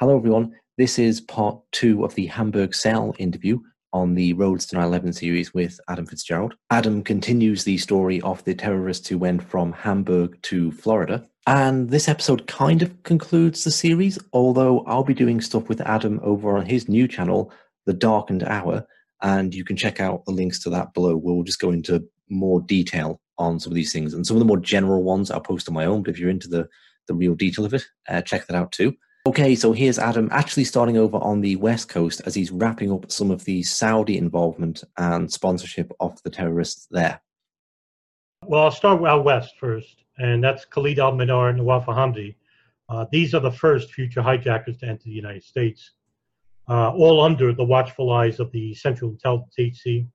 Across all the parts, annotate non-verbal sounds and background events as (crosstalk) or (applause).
Hello, everyone. This is part two of the Hamburg Cell interview on the Roads to 9 11 series with Adam Fitzgerald. Adam continues the story of the terrorists who went from Hamburg to Florida. And this episode kind of concludes the series, although I'll be doing stuff with Adam over on his new channel, The Darkened Hour. And you can check out the links to that below. We'll just go into more detail on some of these things. And some of the more general ones I'll post on my own, but if you're into the, the real detail of it, uh, check that out too. Okay, so here's Adam actually starting over on the West Coast as he's wrapping up some of the Saudi involvement and sponsorship of the terrorists there. Well, I'll start out west first, and that's Khalid al Mihdhar and Nawaf Hazmi. Uh, these are the first future hijackers to enter the United States, uh, all under the watchful eyes of the Central Intelligence Agency,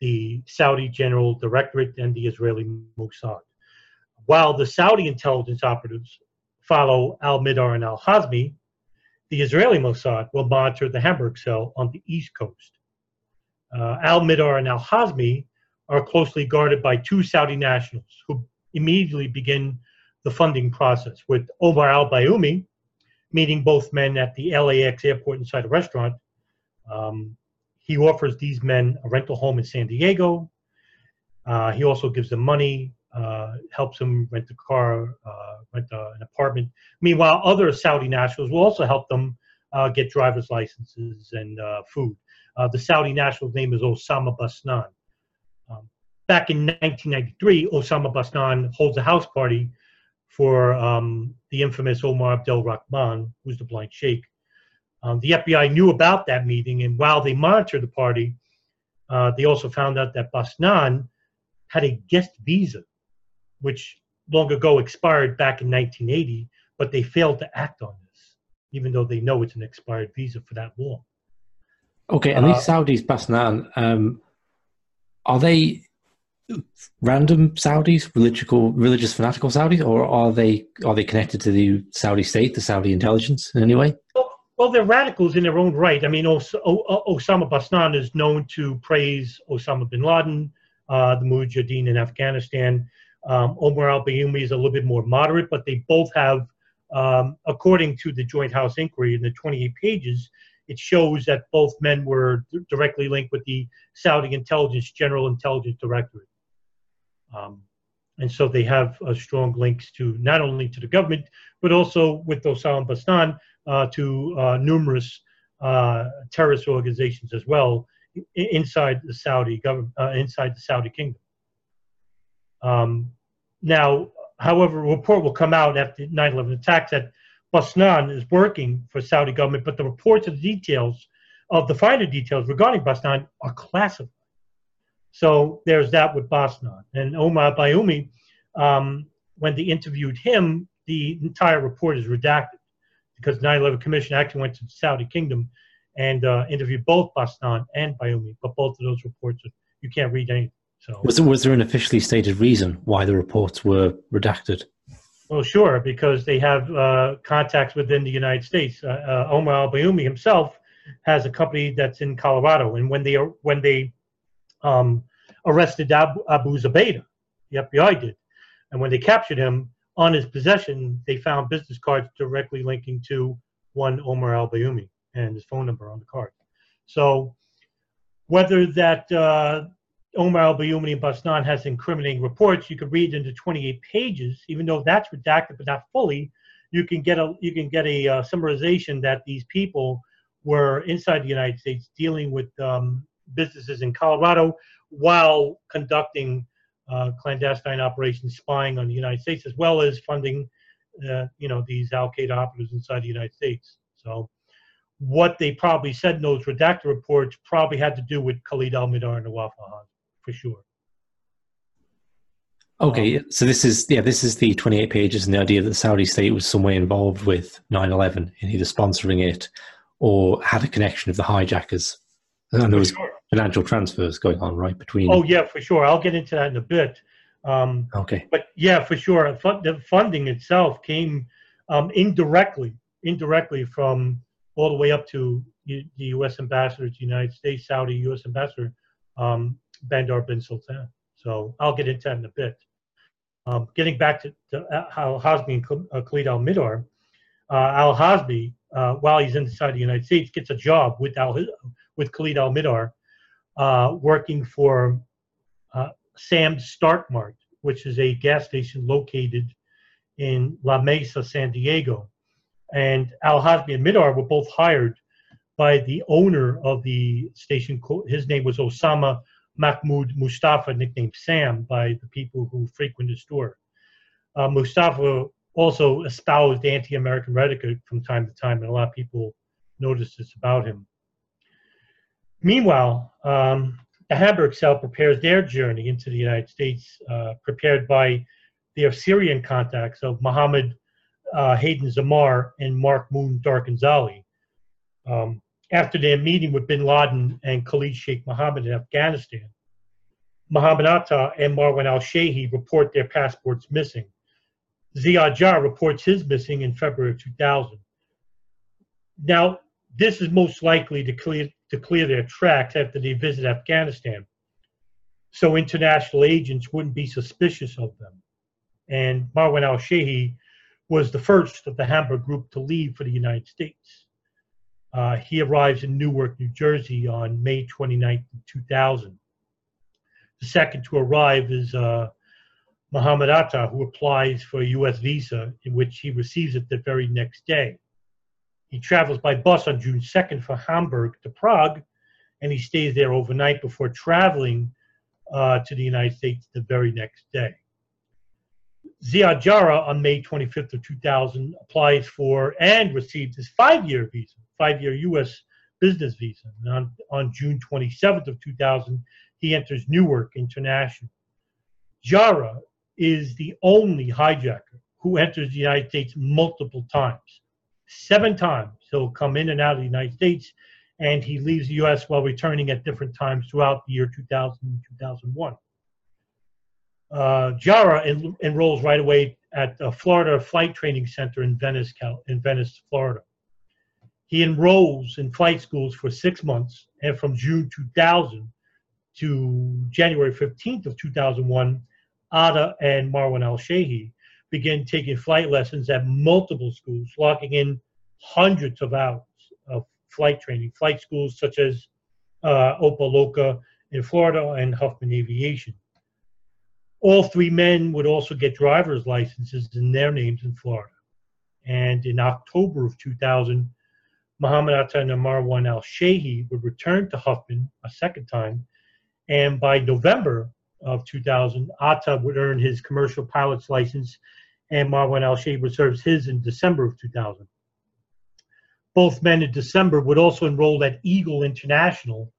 the Saudi General Directorate, and the Israeli Mossad. While the Saudi intelligence operatives follow al Mihdhar and al Hazmi, the Israeli Mossad will monitor the Hamburg cell on the East Coast. Uh, al Mihdhar and al Hazmi are closely guarded by two Saudi nationals who immediately begin the funding process, with Omar al Bayoumi meeting both men at the LAX airport inside a restaurant. Um, he offers these men a rental home in San Diego. Uh, he also gives them money uh, helps them rent a car, uh, rent a, an apartment. Meanwhile, other Saudi nationals will also help them uh, get driver's licenses and uh, food. Uh, the Saudi national's name is Osama Basnan. Um, back in 1993, Osama Basnan holds a house party for um, the infamous Omar Abdel Rahman, who's the blind sheikh. Um, the FBI knew about that meeting, and while they monitored the party, uh, they also found out that Basnan had a guest visa which long ago expired back in 1980, but they failed to act on this, even though they know it's an expired visa for that long. Okay, and uh, these Saudis, Basnan, um, are they random Saudis, religious, religious fanatical Saudis, or are they are they connected to the Saudi state, the Saudi intelligence in any way? Well, well they're radicals in their own right. I mean, Os- o- Osama Basnan is known to praise Osama bin Laden, uh, the Mujahideen in Afghanistan. Um, Omar al Bayoumi is a little bit more moderate, but they both have, um, according to the Joint House inquiry in the 28 pages, it shows that both men were d- directly linked with the Saudi intelligence, General Intelligence Directorate. Um, and so they have uh, strong links to not only to the government, but also with Osama Basnan uh, to uh, numerous uh, terrorist organizations as well inside the Saudi government, uh, inside the Saudi kingdom. Um, now, however, a report will come out after 9/11 attacks that Basnan is working for Saudi government, but the reports of the details of the finer details regarding Basnan are classified. So there's that with Basnan and Omar Bayoumi. Um, when they interviewed him, the entire report is redacted because 9/11 Commission actually went to the Saudi Kingdom and uh, interviewed both Basnan and Bayoumi, but both of those reports you can't read anything. So was there, was there an officially stated reason why the reports were redacted? Well, sure, because they have uh, contacts within the United States. Uh, uh, Omar Al Bayoumi himself has a company that's in Colorado, and when they when they um, arrested Abu, Abu Zubaydah, the FBI did, and when they captured him on his possession, they found business cards directly linking to one Omar Al Bayoumi and his phone number on the card. So whether that uh, Omar al Bayoumi and Basnan has incriminating reports. You could read into 28 pages, even though that's redacted but not fully. You can get a you can get a uh, summarization that these people were inside the United States dealing with um, businesses in Colorado while conducting uh, clandestine operations, spying on the United States, as well as funding, uh, you know, these Al Qaeda operatives inside the United States. So, what they probably said in those redacted reports probably had to do with Khalid Al Mihdhar and Nawaf al for sure. Okay, um, so this is yeah, this is the 28 pages and the idea that the Saudi state was some way involved with 9/11 in either sponsoring it or had a connection of the hijackers. And there was sure. financial transfers going on right between. Oh yeah, for sure. I'll get into that in a bit. Um, okay. But yeah, for sure, the funding itself came um, indirectly, indirectly from all the way up to the U.S. ambassador to the United States, Saudi U.S. ambassador um, Bandar bin Sultan. So I'll get into that in a bit. Um, getting back to, to uh, how Hazmi and uh, Khalid al Mihdhar, uh, Al Hazmi, uh, while he's inside the United States, gets a job with Al with Khalid Al Mihdhar, uh, working for uh, Sam's Start Mart, which is a gas station located in La Mesa, San Diego. And Al Hazmi and Mihdhar were both hired by the owner of the station. His name was Osama Mahmoud Mustafa, nicknamed Sam by the people who frequent the store. Uh, Mustafa also espoused anti-American rhetoric from time to time, and a lot of people noticed this about him. Meanwhile, um, the Hamburg cell prepares their journey into the United States, uh, prepared by their Syrian contacts of Mohammed uh, Haydar Zammar and Mamoun Darkazanli. Um, after their meeting with bin Laden and Khalid Sheikh Mohammed in Afghanistan, Mohammed Atta and Marwan al Shehhi report their passports missing. Ziad Jarrah reports his missing in February of 2000. Now, this is most likely to clear, to clear their tracks after they visit Afghanistan. So international agents wouldn't be suspicious of them. And Marwan al Shehhi was the first of the Hamburg group to leave for the United States. Uh, he arrives in Newark, New Jersey on May 29, 2000. The second to arrive is uh, Muhammad Atta, who applies for a U.S. visa, in which he receives it the very next day. He travels by bus on June 2nd from Hamburg to Prague, and he stays there overnight before traveling uh, to the United States the very next day. Ziad Jarrah on May 25th of 2000 applies for and receives his five-year visa, five-year U.S. business visa. And on, on June 27th of 2000, he enters Newark International. Jarrah is the only hijacker who enters the United States multiple times. Seven times he'll come in and out of the United States, and he leaves the U.S. while returning at different times throughout the year 2000 and 2001. Uh, Jarrah en- enrolls right away at the Florida Flight Training Center in Venice, Cal- in Venice, Florida. He enrolls in flight schools for six months, and from June 2000 to January 15th of 2001, Atta and Marwan Al Shehhi began taking flight lessons at multiple schools, locking in hundreds of hours of flight training, flight schools such as uh, Opa-locka in Florida and Huffman Aviation. All three men would also get driver's licenses in their names in Florida. And in October of 2000, Muhammad Atta and Marwan Al Shehhi would return to Huffman a second time. And by November of 2000, Atta would earn his commercial pilot's license, and Marwan Al Shehhi reserves his in December of 2000. Both men in December would also enroll at Eagle International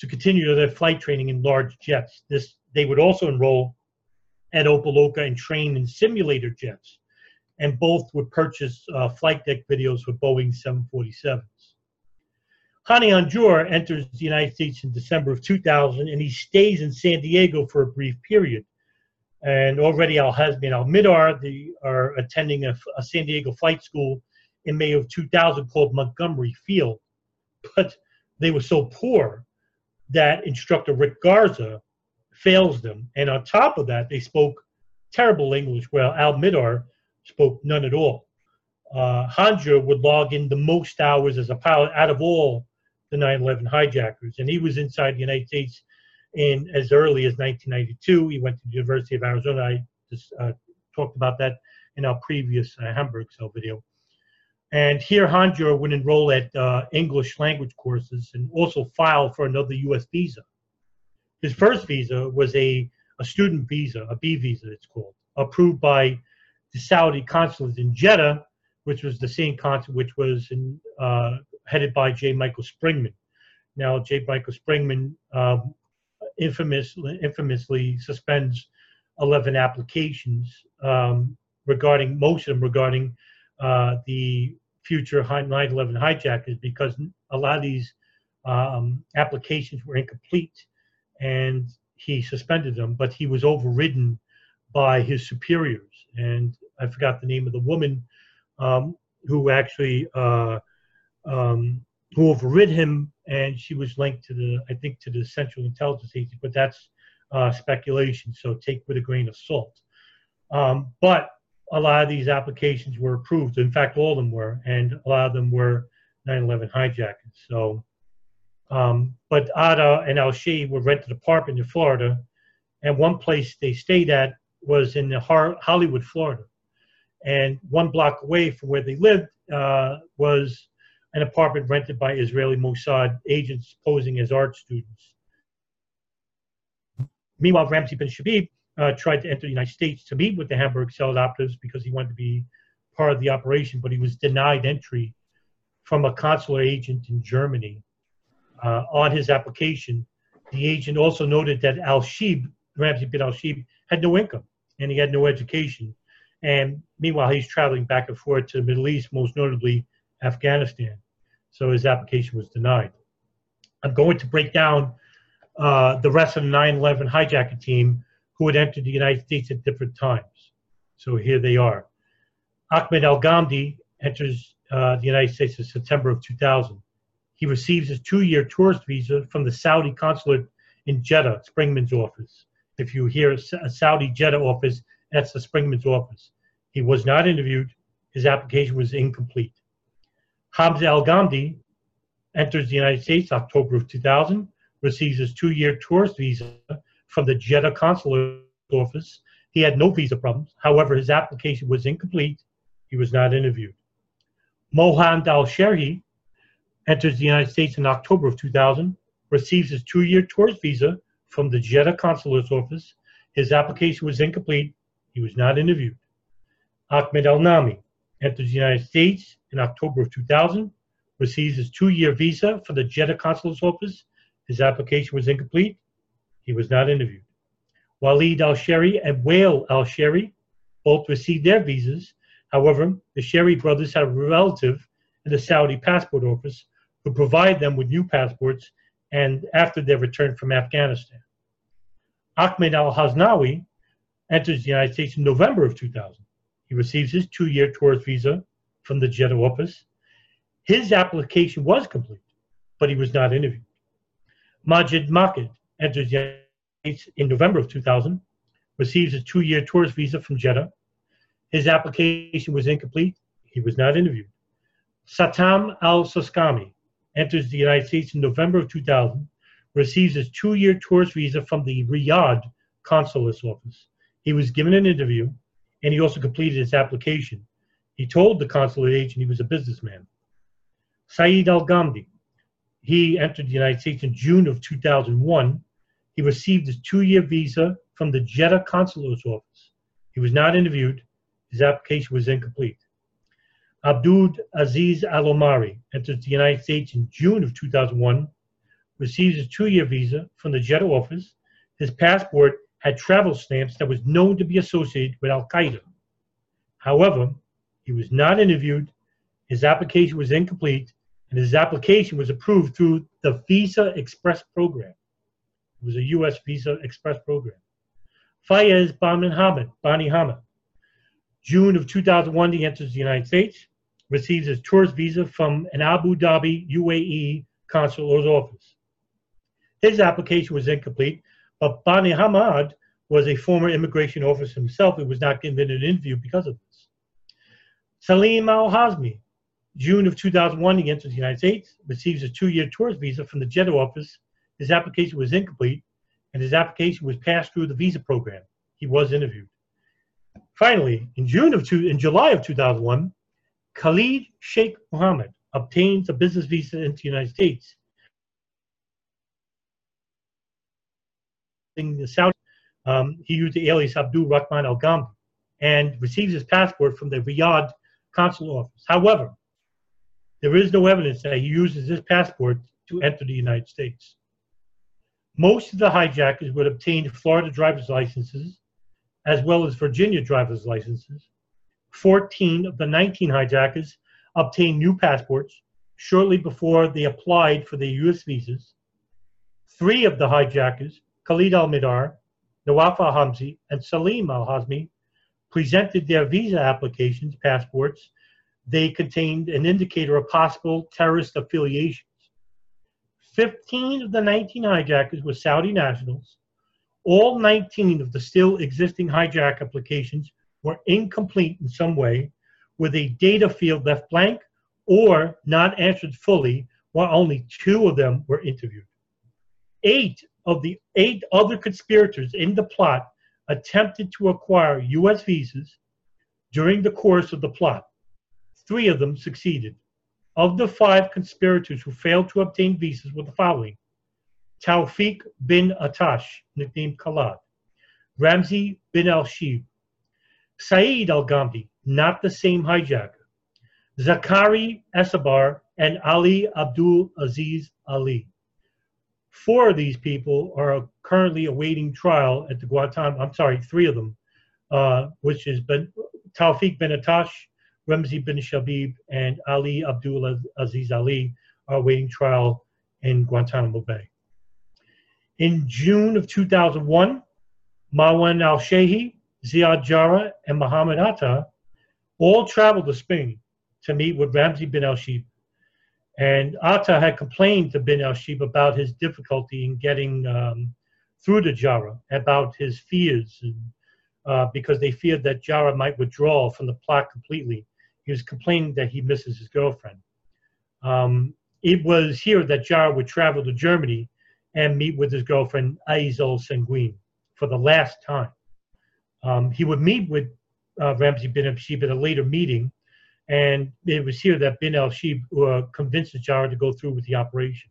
to continue their flight training in large jets. This they would also enroll at Opa-locka and train in simulator jets, and both would purchase uh, flight deck videos for Boeing 747s. Hani Hanjour enters the United States in December of 2000, and he stays in San Diego for a brief period. And already Al Hazmi and Al they are attending a, a San Diego flight school in May of 2000 called Montgomery Field. But they were so poor that instructor Rick Garza fails them. And on top of that, they spoke terrible English, while Al Mihdhar spoke none at all. Uh, Hanjour would log in the most hours as a pilot out of all the 9/11 hijackers, and he was inside the United States in as early as 1992. He went to the University of Arizona. I just uh, talked about that in our previous uh, Hamburg cell video. And here, Hanjour would enroll at uh, English language courses and also file for another U.S. visa. His first visa was a, a student visa, a B visa, it's called, approved by the Saudi consulate in Jeddah, which was the same consulate which was in, uh, headed by J. Michael Springman. Now, J. Michael Springman um, infamously, infamously suspends 11 applications um, regarding, most of them regarding uh, the future 9/11 hijackers because a lot of these um, applications were incomplete, and he suspended them. But he was overridden by his superiors, and I forgot the name of the woman um, who actually uh, um, who overrid him, and she was linked to the, I think, to the Central Intelligence Agency, but that's uh, speculation, so take with a grain of salt. Um, but a lot of these applications were approved. In fact, all of them were, and a lot of them were 9/11 hijackers. So, um, but Atta and Al were rented apartment in Florida, and one place they stayed at was in the Hollywood, Florida, and one block away from where they lived uh, was an apartment rented by Israeli Mossad agents posing as art students. Meanwhile, Ramzi bin Shabib uh, tried to enter the United States to meet with the Hamburg cell operatives because he wanted to be part of the operation, but he was denied entry from a consular agent in Germany uh, on his application. The agent also noted that Al Shib, Ramzi bin Al Shib, had no income and he had no education. And meanwhile, he's traveling back and forth to the Middle East, most notably Afghanistan. So his application was denied. I'm going to break down uh, the rest of the 9 11 hijacker team who had entered the United States at different times. So here they are. Ahmed Al Ghamdi enters uh, the United States in September of 2000. He receives his two year tourist visa from the Saudi consulate in Jeddah, Springman's office. If you hear a Saudi Jeddah office, that's the Springman's office. He was not interviewed. His application was incomplete. Hamza Al Ghamdi enters the United States October of 2000, receives his two year tourist visa from the Jeddah consulate office. He had no visa problems. However, his application was incomplete. He was not interviewed. Mohan Al Sherhi enters the United States in October of 2000, receives his two year tourist visa from the Jeddah consulate's office. His application was incomplete. He was not interviewed. Ahmed Al Nami enters the United States in October of 2000, receives his two-year visa for the Jeddah consulate's office. His application was incomplete. He was not interviewed. Walid al-Sheri and Wael al-Sheri both received their visas. However, the Sheri brothers had a relative in the Saudi passport office who provide them with new passports and after their return from Afghanistan. Ahmed al-Haznawi enters the United States in November of 2000. He receives his two-year tourist visa from the Jeddah office. His application was complete, but he was not interviewed. Majid Makid enters the United States in November of 2000, receives a two-year tourist visa from Jeddah. His application was incomplete. He was not interviewed. Satam al-Suqami enters the United States in November of 2000, receives a two-year tourist visa from the Riyadh consulate's office. He was given an interview, and he also completed his application. He told the consulate agent he was a businessman. Saeed Al Ghamdi, he entered the United States in June of 2001. He received his two year visa from the Jeddah consulate's office. He was not interviewed. His application was incomplete. Abdul Aziz Al Omari enters the United States in June of 2001, receives a two year visa from the Jeddah office. His passport had travel stamps that was known to be associated with Al Qaeda. However, he was not interviewed, his application was incomplete, and his application was approved through the Visa Express program. It was a U.S. Visa Express program. Fayez Bani Hamid, Bani Hamid. June of 2001, he enters the United States, receives his tourist visa from an Abu Dhabi UAE consulate's office. His application was incomplete, but Bani Hamad was a former immigration officer himself and was not given an interview because of this. Salim Al Hazmi, June of 2001, he enters the United States, receives a two year tourist visa from the Jeddah office. His application was incomplete, and his application was passed through the visa program. He was interviewed. Finally, in June of two, in July of 2001, Khalid Sheikh Mohammed obtains a business visa into the United States. In the Saudi, um, he used the alias Abdul Rahman Al Ghamdi and receives his passport from the Riyadh consular office. However, there is no evidence that he uses this passport to enter the United States. Most of the hijackers would obtain Florida driver's licenses as well as Virginia driver's licenses 14 of the 19 hijackers obtained new passports shortly before they applied for their U.S. visas. Three of the hijackers, Khalid al Mihdhar, Nawaf al Hazmi, and Salim al Hazmi, presented their visa applications, passports. They contained an indicator of possible terrorist affiliations. 15 of the 19 hijackers were Saudi nationals. All 19 of the still existing hijack applications were incomplete in some way, with a data field left blank or not answered fully, while only two of them were interviewed. Eight of the eight other conspirators in the plot attempted to acquire U.S. visas during the course of the plot. Three of them succeeded. Of the five conspirators who failed to obtain visas were the following Tawfiq bin Attash, nicknamed Khallad, Ramzi bin al Shib, Saeed al Ghamdi, not the same hijacker, Zakari Essabar, and Ali Abdul Aziz Ali. Four of these people are currently awaiting trial at the Guantanamo. I'm sorry, three of them, uh, which is ben, Tawfiq bin Attash, Ramzi bin Shabib, and Ali Abdul Aziz Ali are awaiting trial in Guantanamo Bay. In June of 2001, Marwan al Shehhi, Ziad Jarrah, and Muhammad Atta all traveled to Spain to meet with Ramzi bin al Shib. And Atta had complained to bin al Shib about his difficulty in getting um, through to Jarrah, about his fears, and, uh, because they feared that Jarrah might withdraw from the plot completely. He was complaining that he misses his girlfriend. Um, it was here that Jarrah would travel to Germany and meet with his girlfriend Aysel Şengün for the last time. Um, he would meet with uh, Ramzi bin al-Shib at a later meeting, and it was here that bin al-Shib uh, Jarrah to go through with the operation.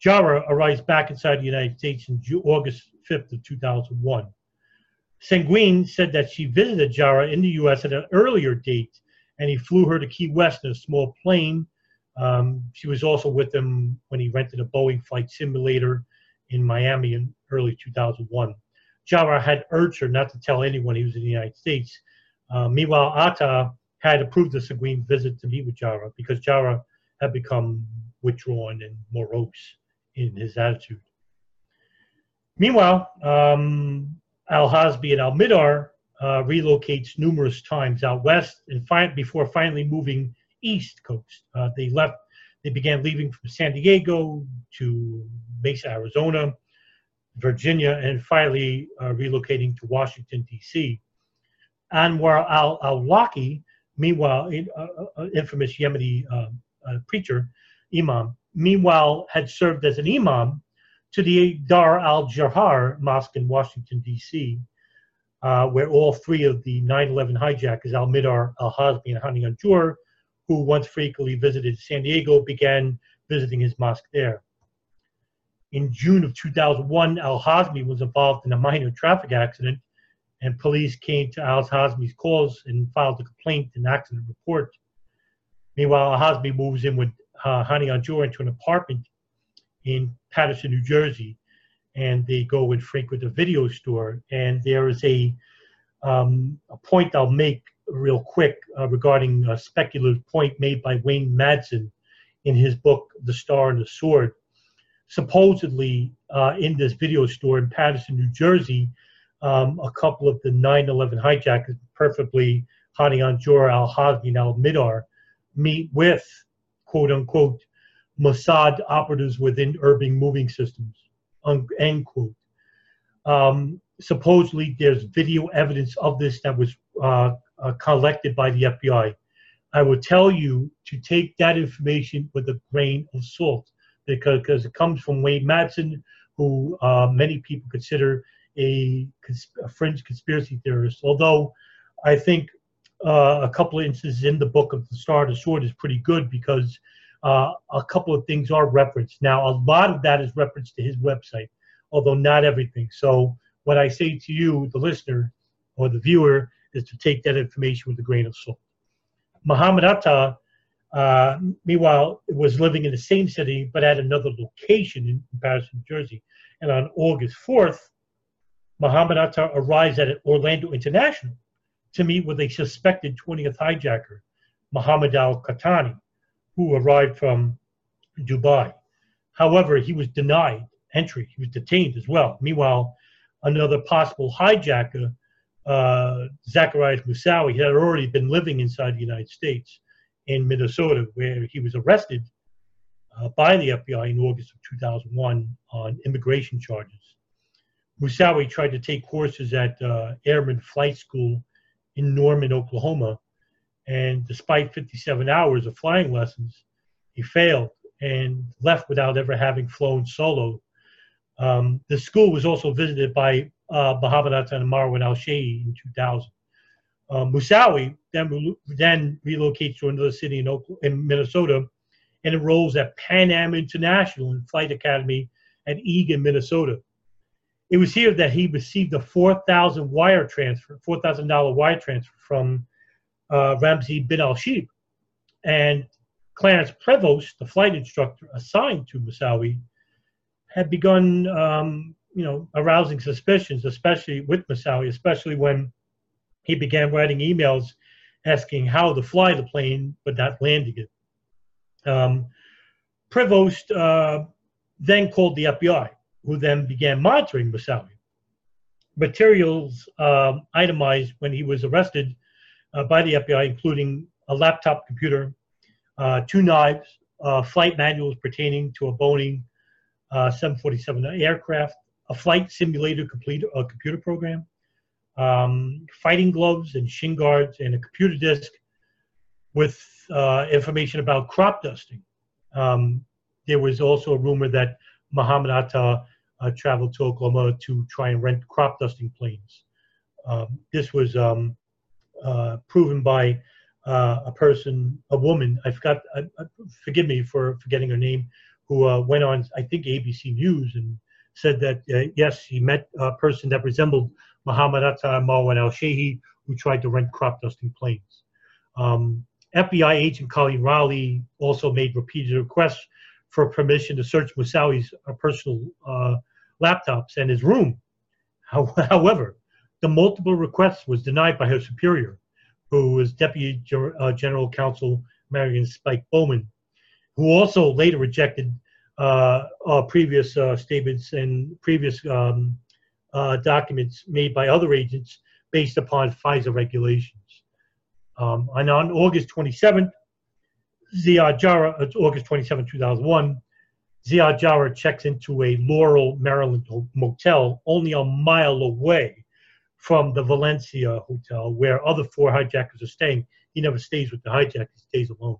Jarrah arrives back inside the United States in August 5th of 2001. Şengün said that she visited Jarrah in the U.S. at an earlier date, and he flew her to Key West in a small plane um, she was also with him when he rented a Boeing flight simulator in Miami in early 2001. Jarrah had urged her not to tell anyone he was in the United States. Uh, meanwhile, Atta had approved the Şengün visit to meet with Jarrah because Jarrah had become withdrawn and morose in his attitude. Meanwhile, um, Al Hazmi and Al Mihdhar uh, relocates numerous times out west and fi- before finally moving East Coast. Uh, they left, they began leaving from San Diego to Mesa, Arizona, Virginia, and finally uh, relocating to Washington, D.C. Anwar al Awlaki, meanwhile, uh, uh, infamous Yemeni uh, uh, preacher, imam, meanwhile had served as an imam to the Dar al-Hijrah Mosque in Washington, D.C., uh, where all three of the 9 11 hijackers, Al Mihdhar, Al Hazmi, and Hani Hanjour, who once frequently visited San Diego, began visiting his mosque there. In June of 2001, Al Hazmi was involved in a minor traffic accident, and police came to Al Hazmi's calls and filed a complaint and accident report. Meanwhile, Al Hazmi moves in with uh, Hani Hanjour into an apartment in Paterson, New Jersey, and they go and frequent a video store. And there is a um, a point I'll make real quick uh, regarding a speculative point made by Wayne Madsen in his book, The Star and the Sword. Supposedly, uh, in this video store in Paterson, New Jersey, um, a couple of the 9 11 hijackers, perfectly Hani Hanjour, Al Hazmi, and Al Mihdhar, meet with quote unquote Mossad operatives within urban moving systems, end quote. Um, supposedly, there's video evidence of this that was uh, uh, collected by the FBI. I would tell you to take that information with a grain of salt because, it comes from Wayne Madsen, who uh, many people consider a, cons- a, fringe conspiracy theorist. Although I think uh, a couple of instances in the book of the Star of the Sword is pretty good because uh, a couple of things are referenced. Now, a lot of that is referenced to his website, although not everything. So, what I say to you, the listener or the viewer, is to take that information with a grain of salt. Muhammad Atta, uh, meanwhile, was living in the same city but at another location in, Paterson, New Jersey. And on August 4th, Muhammad Atta arrives at Orlando International to meet with a suspected 20th hijacker, Muhammad Al Qahtani, who arrived from Dubai. However, he was denied entry. He was detained as well. Meanwhile, another possible hijacker uh, Zacharias Moussaoui had already been living inside the United States in Minnesota, where he was arrested uh, by the FBI in August of 2001 on immigration charges. Moussaoui tried to take courses at uh, Airman Flight School in Norman, Oklahoma, and despite 57 hours of flying lessons, he failed and left without ever having flown solo. Um, the school was also visited by uh, Mohammed and Marwan al Shehhi in 2000. Uh, Moussaoui then, then relocates to another city in, Oklahoma, in Minnesota and enrolls at Pan Am International Flight Academy at Eagan, Minnesota. It was here that he received a 4,000 wire transfer, $4,000 wire transfer from uh, Ramzi bin Al Shibh. And Clarence Prevost, the flight instructor assigned to Moussaoui, had begun, um, you know, arousing suspicions, especially with Moussaoui, especially when he began writing emails asking how to fly the plane but not landing it. Um, Prevost uh, then called the FBI, who then began monitoring Moussaoui. Materials um, itemized when he was arrested uh, by the FBI, including a laptop computer, uh, two knives, uh, flight manuals pertaining to a Boeing uh, 747 aircraft, a flight simulator complete, a computer program, um, fighting gloves and shin guards, and a computer disk with uh, information about crop dusting. Um, there was also a rumor that Muhammad Atta uh, traveled to Oklahoma to try and rent crop dusting planes. Um, this was um, uh, proven by uh, a person, a woman. I forgot. forgive me for forgetting her name. Who uh, went on, I think, ABC News and said that uh, yes, he met a person that resembled Muhammad Atta Marwan al Shehhi, who tried to rent crop dusting planes. Um, FBI agent Colleen Rowley also made repeated requests for permission to search Moussaoui's uh, personal uh, laptops and his room. (laughs) However, the multiple requests was denied by her superior, who was Deputy uh, General Counsel Marion Spike Bowman, who also later rejected uh, uh, previous uh, statements and previous um, documents made by other agents based upon FISA regulations. Um, and on August 27th, Ziad it's August 27, 2001, Ziad Jarrah checks into a Laurel, Maryland motel only a mile away from the Valencia hotel where other four hijackers are staying. He never stays with the hijackers, he stays alone.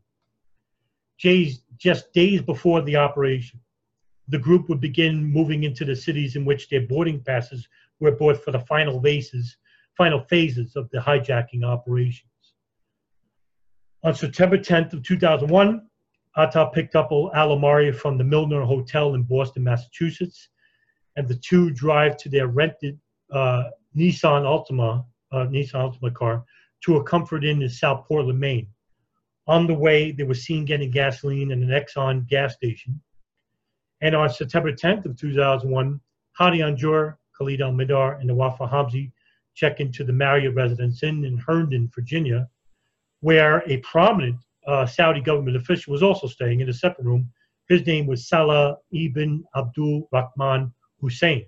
Jay's just days before the operation, the group would begin moving into the cities in which their boarding passes were bought for the final phases, final phases of the hijacking operations. On September 10th of 2001, Atta picked up Alomari from the Milner Hotel in Boston, Massachusetts, and the two drive to their rented uh, Nissan Altima, uh, Nissan Altima car, to a Comfort Inn in South Portland, Maine. On the way, they were seen getting gasoline in an Exxon gas station. And on September 10th of 2001, Hani Hanjour, Khalid Al-Mihdhar, and Nawafa Hazmi check into the Marriott Residence Inn in Herndon, Virginia, where a prominent uh, Saudi government official was also staying in a separate room. His name was Salah ibn Abdul Rahman Hussayen.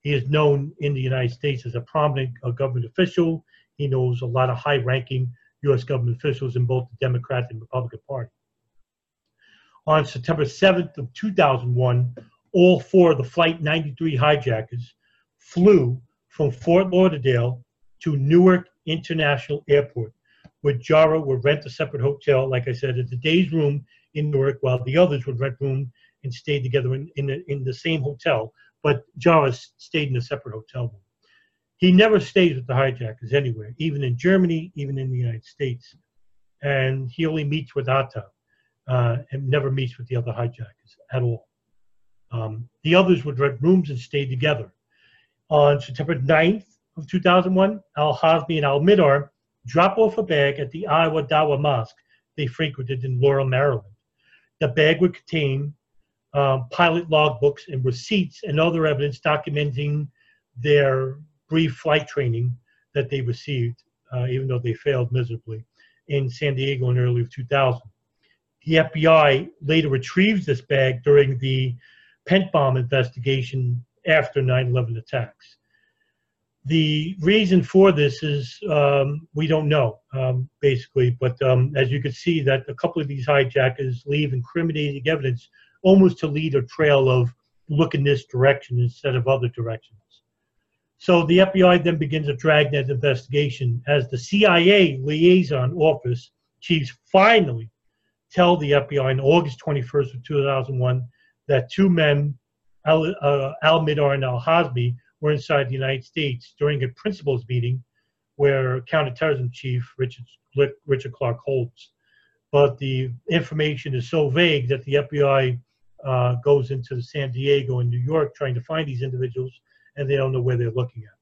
He is known in the United States as a prominent uh, government official. He knows a lot of high ranking U.S. government officials in both the Democratic and Republican Party. On September 7th of 2001, all four of the Flight 93 hijackers flew from Fort Lauderdale to Newark International Airport where Jarrah would rent a separate hotel, like I said, at the day's room in Newark, while the others would rent room and stay together in, in, the, in the same hotel. But Jarrah stayed in a separate hotel room. He never stays with the hijackers anywhere, even in Germany, even in the United States. And he only meets with Atta uh, and never meets with the other hijackers at all. Um, the others would rent rooms and stay together. On September 9th of 2001, Al Hazmi and Al Mihdhar drop off a bag at the Iowa Dawa Mosque they frequented in Laurel, Maryland. The bag would contain um, pilot logbooks and receipts and other evidence documenting their brief flight training that they received, uh, even though they failed miserably, in San Diego in early 2000. The FBI later retrieves this bag during the PENTTBOM investigation after 9 11 attacks. The reason for this is um, we don't know, um, basically. But um, as you can see, that a couple of these hijackers leave incriminating evidence, almost to lead a trail of look in this direction instead of other directions. So the FBI then begins a dragnet investigation as the CIA liaison office chiefs finally tell the FBI on August 21st of 2001 that two men, Al, uh, Al Mihdhar and Al Hazmi, were inside the United States during a principals meeting where counterterrorism chief Richard, Richard Clarke holds. But the information is so vague that the FBI uh, goes into San Diego and New York trying to find these individuals, and they don't know where they're looking at.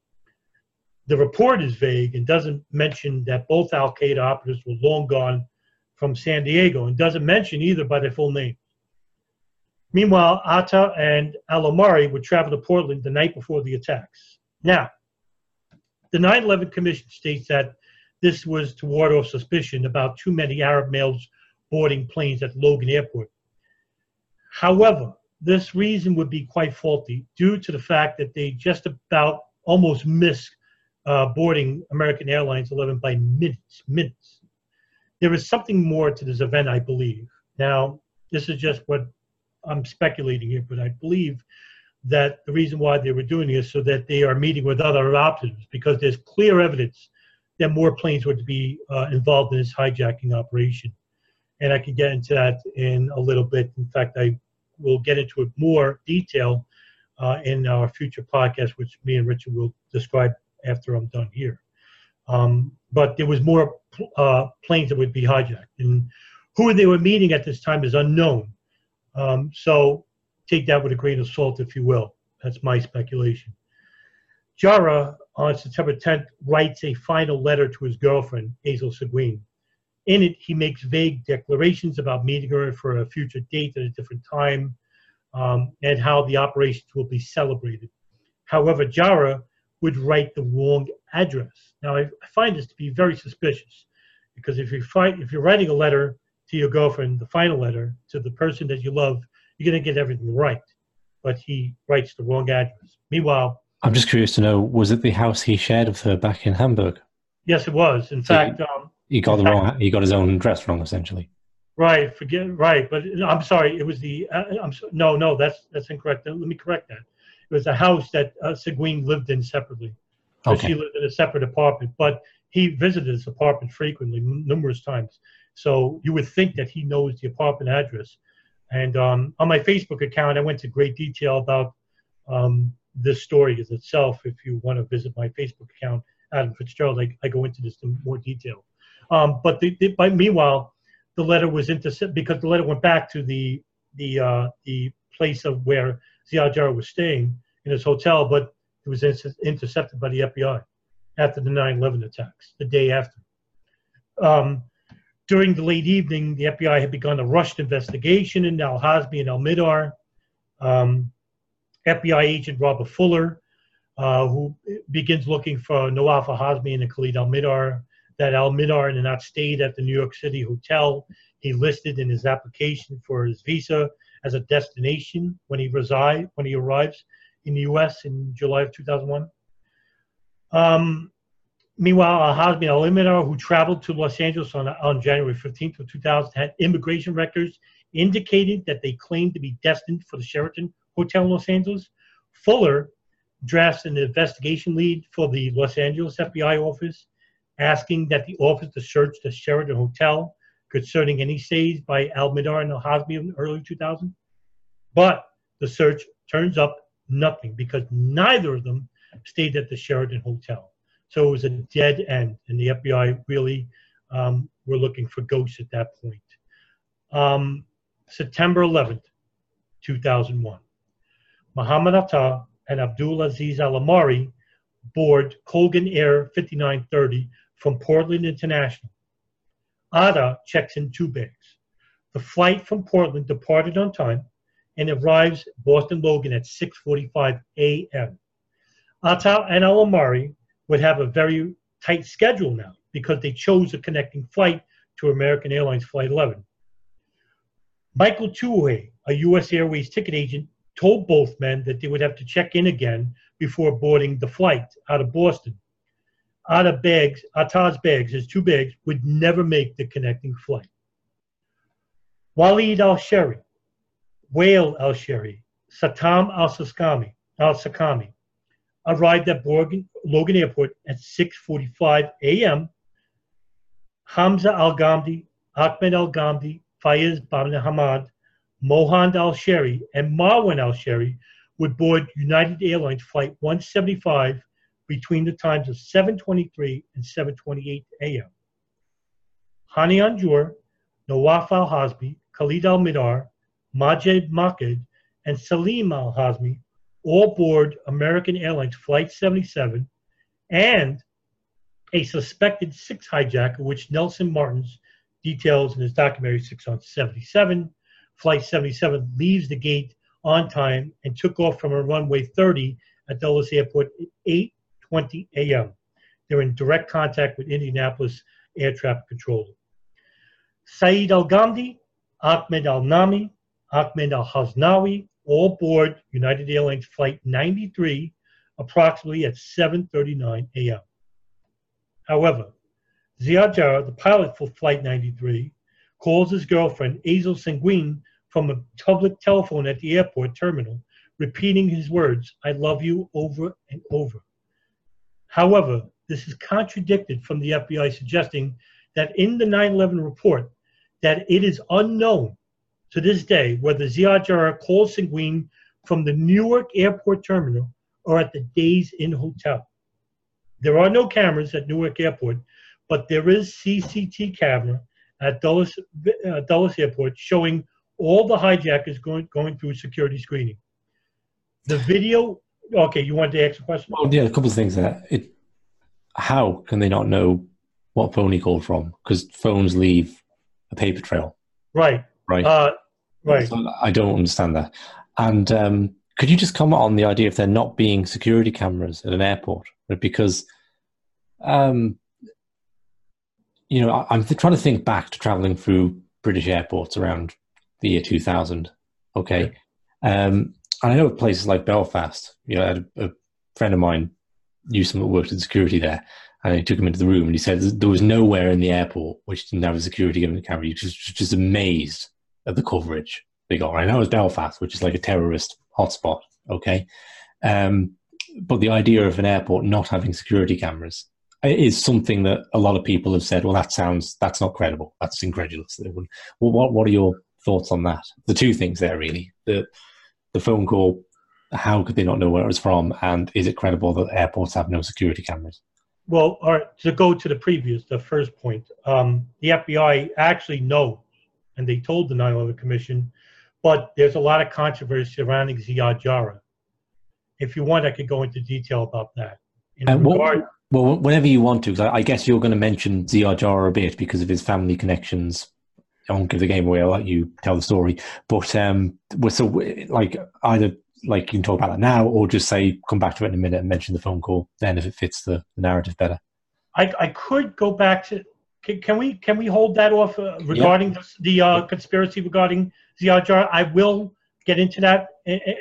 The report is vague and doesn't mention that both Al Qaeda operatives were long gone from San Diego and doesn't mention either by their full name. Meanwhile, Atta and Al-Omari would travel to Portland the night before the attacks. Now, the 9 11 Commission states that this was to ward off suspicion about too many Arab males boarding planes at Logan Airport. However, this reason would be quite faulty due to the fact that they just about almost missed uh, boarding American Airlines 11 by minutes. Minutes. There is something more to this event, I believe. Now, this is just what I'm speculating here, but I believe that the reason why they were doing this is so that they are meeting with other operatives because there's clear evidence that more planes were to be uh, involved in this hijacking operation. And I can get into that in a little bit. In fact, I will get into it more detail uh, in our future podcast, which me and Richard will describe after I'm done here. Um, but there was more uh, planes that would be hijacked, and who they were meeting at this time is unknown. Um, so take that with a grain of salt, if you will. That's my speculation. Jarrah, on September 10th, writes a final letter to his girlfriend, Aysel Şengün. In it, he makes vague declarations about meeting her for a future date at a different time um, and how the operations will be celebrated. However, Jarrah would write the wrong address. Now, I, I find this to be very suspicious because if you find if you're writing a letter to your girlfriend, the final letter to the person that you love, you're going to get everything right. But he writes the wrong address. Meanwhile, I'm just curious to know was it the house he shared with her back in Hamburg? Yes, it was. In so fact, he, um, he got the fact, wrong. He got his own address wrong, essentially. Right. Forget. Right. But I'm sorry. It was the. Uh, I'm so, no. No. That's that's incorrect. Let me correct that. It was a house that uh, Şengün lived in separately. Okay. She lived in a separate apartment, but he visited his apartment frequently, m- numerous times. So you would think that he knows the apartment address. And um, on my Facebook account, I went to great detail about um, this story as itself. If you want to visit my Facebook account, Adam Fitzgerald, I, I go into this in more detail. Um, but the, the, meanwhile, the letter was intercepted because the letter went back to the the uh, the place of where Ziad Jarrah was staying in his hotel, but it was inter- intercepted by the FBI after the 9/11 attacks, the day after. Um, during the late evening, the FBI had begun a rushed investigation into Al Hazmi and Al Mihdhar. Um, FBI agent Robert Fuller, uh, who begins looking for Nawaf Al Hazmi and Khalid Al Mihdhar, that Al Mihdhar did not stayed at the New York City hotel he listed in his application for his visa as a destination when he reside when he arrives in the U.S. in July of 2001. Um, Meanwhile, Al Hazmi Al Mihdhar, who traveled to Los Angeles on, on January 15th of 2000, had immigration records indicating that they claimed to be destined for the Sheraton Hotel in Los Angeles. Fuller drafts an investigation lead for the Los Angeles FBI office, asking that the office to search the Sheraton Hotel concerning any stays by Al Mihdhar and Al Hazmi in early 2000. But the search turns up nothing because neither of them stayed at the Sheraton Hotel. So it was a dead end, and the FBI really um, were looking for ghosts at that point. Um, September 11th, 2001. Muhammad Atta and Abdul Aziz Al Omari board Colgan Air 5930 from Portland International. Atta checks in two bags. The flight from Portland departed on time and arrives Boston Logan at 6:45 a.m. Atta and Al Omari would have a very tight schedule now because they chose a connecting flight to American Airlines Flight 11. Michael Tuohy, a U.S. Airways ticket agent, told both men that they would have to check in again before boarding the flight out of Boston. Atta bags, Atta's bags, his two bags, would never make the connecting flight. Walid arrived at Logan, Logan Airport at 6:45 a.m. Hamza Al Ghamdi, Ahmed Al Ghamdi, Fayez Bin Hamad, Mohand Al Sheri, and Marwan Al Sheri would board United Airlines Flight 175 between the times of 7:23 and 7:28 a.m. Hani Hanjour, Nawaf Al Hazmi, Khalid Al-Mihdhar, Majid Maqid, and Salim Al Hazmi all board American Airlines Flight 77 and a suspected six hijacker, which Nelson Martins details in his documentary Six on 77. Flight 77 leaves the gate on time and took off from a runway 30 at Dulles Airport at 8:20 a.m. They're in direct contact with Indianapolis air traffic controller. Saeed Al Ghamdi, Ahmed Al Nami, Ahmed Al Haznawi, all board United Airlines Flight 93 approximately at 7.39 a.m. However, Ziad Jarrah, the pilot for Flight 93, calls his girlfriend, Aysel Şengün, from a public telephone at the airport terminal, repeating his words, I love you, over and over. However, this is contradicted from the FBI suggesting that in the 9-11 report that it is unknown to this day whether Ziad Jarrah calls Şengün from the Newark airport terminal or at the Days Inn Hotel. There are no cameras at Newark Airport, but there is CCT camera at Dulles, uh, Dulles Airport showing all the hijackers going going through security screening. The video. Okay, you wanted to ask a question? Well, yeah, a couple of things there. It, how can they not know what phone he called from? Because phones leave a paper trail. Right. Right. Uh, right. I don't understand that. And um, could you just comment on the idea of there not being security cameras at an airport? Because, um, you know, I'm trying to think back to traveling through British airports around the year 2000. Okay. Um, and I know places like Belfast, you know, I had a, a friend of mine knew someone who worked in security there, and he took him into the room and he said there was nowhere in the airport which didn't have a security camera. He was just, just amazed at the coverage they got. I know it was Belfast, which is like a terrorist hotspot, okay? Um, but the idea of an airport not having security cameras is something that a lot of people have said, well, that sounds, that's not credible. That's incredulous. Well, what, what are your thoughts on that? The two things there, really. The, the phone call, how could they not know where it was from? And is it credible that airports have no security cameras? Well, all right, to go to the previous, the first point, um, the FBI actually knows, and they told the 9 11 Commission, but there's a lot of controversy surrounding Ziad Jarrah. If you want, I could go into detail about that. And regard, what, well, whenever you want to, because I, I, guess you're going to mention Ziad Jarrah a bit because of his family connections. I won't give the game away. I'll let you tell the story. But um, so like either like you can talk about that now, or just say come back to it in a minute and mention the phone call then if it fits the, the narrative better. I, I could go back to. Can, can we can we hold that off uh, regarding yep. the, the uh, conspiracy regarding Ziad Jarrah? I will get into that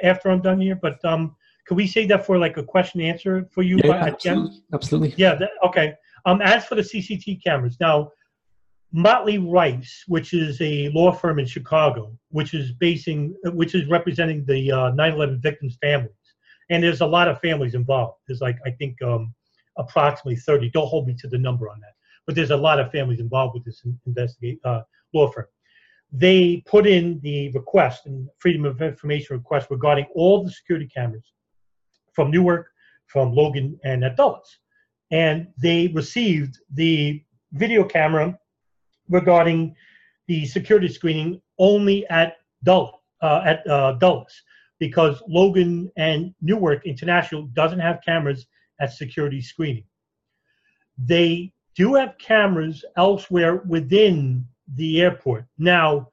after I'm done here, but um, can we say that for like a question answer for you? Yeah, absolutely. absolutely. Yeah. That, okay. Um, as for the CCT cameras, now Motley Rice, which is a law firm in Chicago, which is basing, which is representing the uh, 9/11 victims' families, and there's a lot of families involved. There's like I think um, approximately 30. Don't hold me to the number on that, but there's a lot of families involved with this investigate uh, law firm. They put in the request and Freedom of Information request regarding all the security cameras from Newark, from Logan, and at Dulles, and they received the video camera regarding the security screening only at Dulles, uh, at uh, Dulles, because Logan and Newark International doesn't have cameras at security screening. They do have cameras elsewhere within the airport. Now,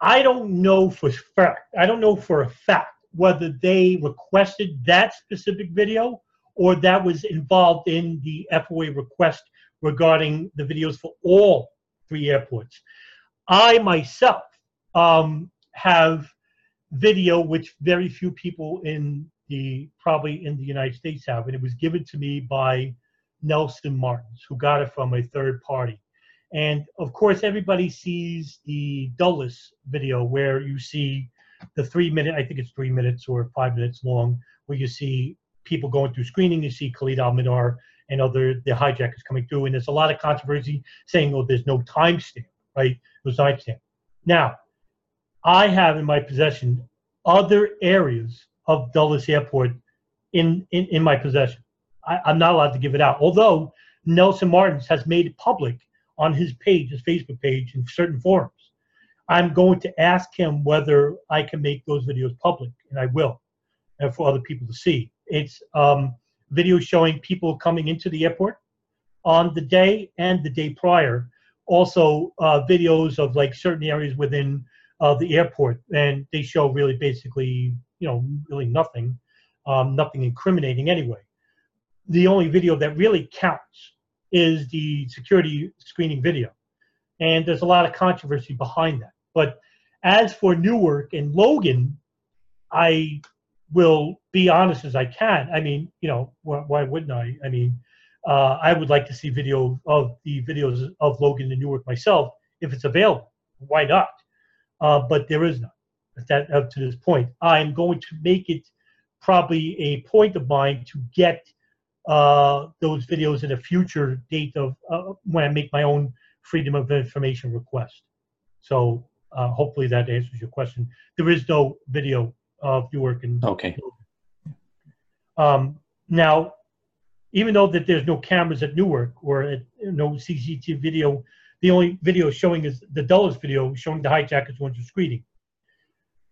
I don't know for fact. I don't know for a fact whether they requested that specific video or that was involved in the FOA request regarding the videos for all three airports. I myself um, have video which very few people in the probably in the United States have, and it was given to me by Nelson Martins, who got it from a third party. And of course, everybody sees the Dulles video where you see the three minute, I think it's three minutes or five minutes long, where you see people going through screening. You see Khalid Al Mihdhar and other the hijackers coming through, and there's a lot of controversy saying, "Oh, there's no timestamp." Right? There's timestamp. Now, I have in my possession other areas of Dulles Airport in, in, in my possession. I, I'm not allowed to give it out. Although Nelson Martins has made it public on his page, his Facebook page, in certain forums. I'm going to ask him whether I can make those videos public, and I will, and for other people to see. It's um, videos showing people coming into the airport on the day and the day prior. Also, uh, videos of like certain areas within uh, the airport, and they show really basically, you know, really nothing, um, nothing incriminating anyway. The only video that really counts is the security screening video. And there's a lot of controversy behind that. But as for Newark and Logan, I will be honest as I can. I mean, you know, why, why wouldn't I? I mean, uh, I would like to see video of the videos of Logan and Newark myself if it's available. Why not? Uh, but there is none. That up to this point, I'm going to make it probably a point of mine to get uh, those videos in a future date of uh, when I make my own freedom of information request. So uh, hopefully that answers your question. There is no video of Newark and okay. Um, now, even though that there's no cameras at Newark or at, no CCTV video, the only video showing is the Dulles video showing the hijackers they're screening.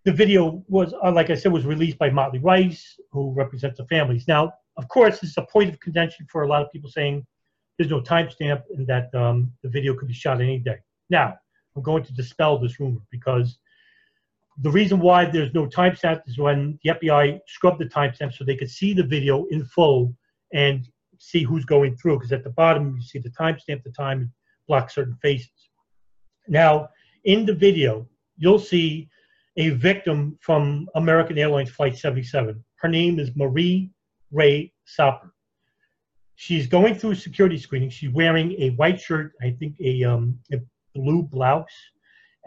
The video was, uh, like I said, was released by Motley Rice, who represents the families. Now, of course, this is a point of contention for a lot of people saying there's no timestamp and that um, the video could be shot any day. Now, I'm going to dispel this rumor because the reason why there's no timestamp is when the FBI scrubbed the timestamp so they could see the video in full and see who's going through. Because at the bottom, you see the timestamp, the time, and block certain faces. Now, in the video, you'll see a victim from American Airlines Flight 77. Her name is Marie Rae Sopper. She's going through security screening. She's wearing a white shirt, I think a, um, a blue blouse,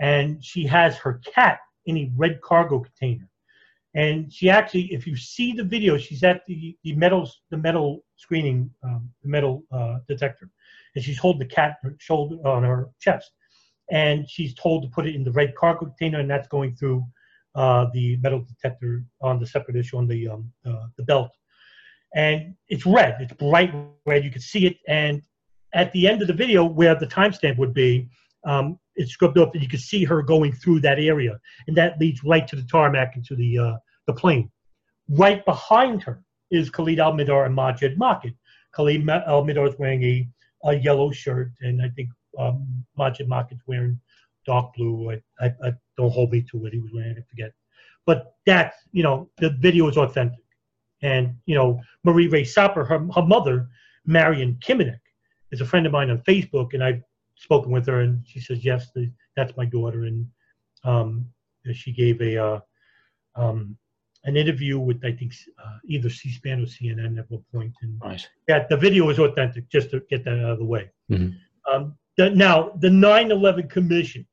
and she has her cat in a red cargo container. And she actually, if you see the video, she's at the, the metal the metal screening, um, the metal uh, detector, and she's holding the cat on her shoulder on her chest, and she's told to put it in the red cargo container, and that's going through uh, the metal detector on the separate issue on the um, uh, the belt and it's red. It's bright red. You can see it. And at the end of the video, where the timestamp would be, um, it's scrubbed up, and you can see her going through that area, and that leads right to the tarmac and to the uh, the plane. Right behind her is Khalid Al Mihdhar and Majid Moqed. Khalid Al Mihdhar is wearing a, a yellow shirt, and I think um, Majid Moqed's wearing dark blue. I, I, I, don't hold me to what he was wearing. I forget. But that's you know the video is authentic. And, you know, Mari-Rae Sopper, her, her mother, Marion Kiminek, is a friend of mine on Facebook, and I've spoken with her, and she says, yes, that's my daughter. And um, she gave a uh, um, an interview with, I think, uh, either C-SPAN or CNN at one point. And right. yeah, the video is authentic, just to get that out of the way. Mm-hmm. Um, the, now, the 9-11 Commission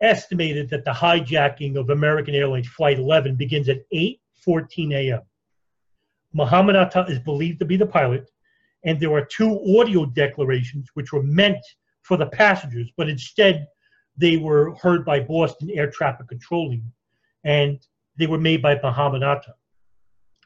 estimated that the hijacking of American Airlines Flight 11 begins at 8.14 a.m. Muhammad Atta is believed to be the pilot, and there are two audio declarations which were meant for the passengers, but instead they were heard by Boston Air Traffic Controlling, and they were made by Muhammad Atta.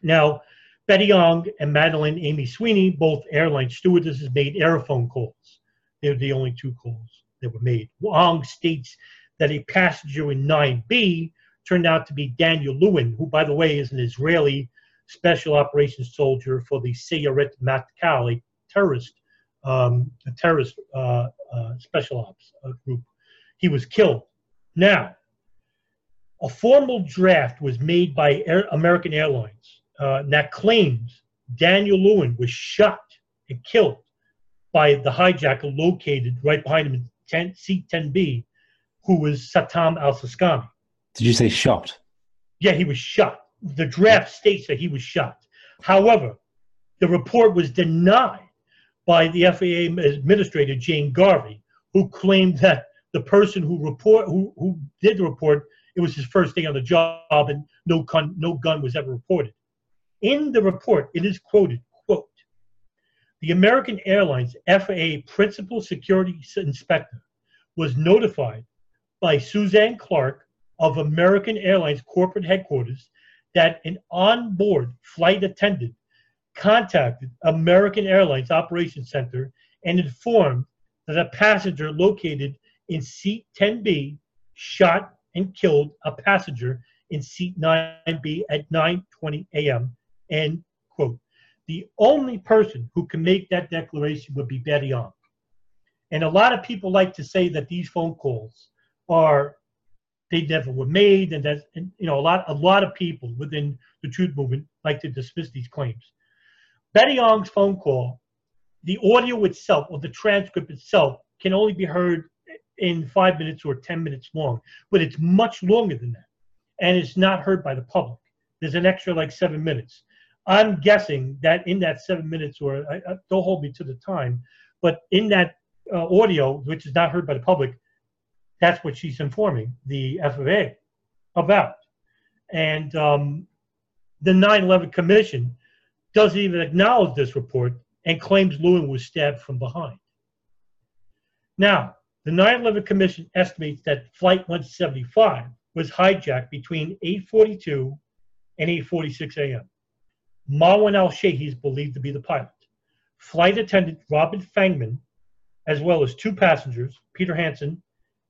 Now, Betty Ong and Madeline Amy Sweeney, both airline stewardesses, made aerophone calls. They were the only two calls that were made. Ong states that a passenger in 9B turned out to be Daniel Lewin, who, by the way, is an Israeli special operations soldier for the Sayeret Matkal, a terrorist, um, a terrorist uh, uh, special ops uh, group. He was killed. Now, a formal draft was made by Air, American Airlines uh, that claims Daniel Lewin was shot and killed by the hijacker located right behind him in 10, seat 10B, who was Satam al Suqami. Did you say shot? Yeah, he was shot the draft states that he was shot. However, the report was denied by the FAA administrator Jane Garvey, who claimed that the person who report who, who did the report it was his first day on the job and no gun no gun was ever reported. In the report, it is quoted, quote, the American Airlines FAA Principal Security Inspector was notified by Suzanne Clark of American Airlines corporate headquarters that an onboard flight attendant contacted American Airlines Operations Center and informed that a passenger located in seat 10B shot and killed a passenger in seat 9B at 9:20 a.m. End quote. The only person who can make that declaration would be Betty Ong. And a lot of people like to say that these phone calls are they never were made, and that and, you know a lot a lot of people within the truth movement like to dismiss these claims. Betty Ong's phone call, the audio itself or the transcript itself can only be heard in five minutes or ten minutes long, but it's much longer than that, and it's not heard by the public. There's an extra like seven minutes. I'm guessing that in that seven minutes, or I, I, don't hold me to the time, but in that uh, audio, which is not heard by the public, that's what she's informing the FAA about. And um, the 9 11 Commission doesn't even acknowledge this report and claims Lewin was stabbed from behind. Now, the 9 11 Commission estimates that Flight 175 was hijacked between 8:42 and 8:46 a.m. Marwan al Shehhi is believed to be the pilot. Flight attendant Robin Fangman, as well as two passengers, Peter Hanson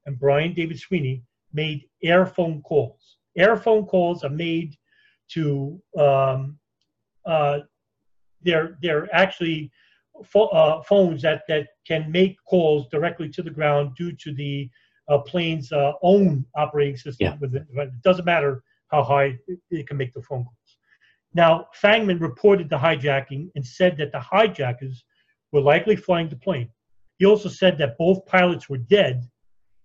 and Brian David Sweeney, made air phone calls. Air phone calls are made to um, uh, they're they're actually fo- uh, phones that that can make calls directly to the ground due to the uh, plane's uh, own operating system. Yeah. With it. it doesn't matter how high it, it can make the phone calls. Now, Fangman reported the hijacking and said that the hijackers were likely flying the plane. He also said that both pilots were dead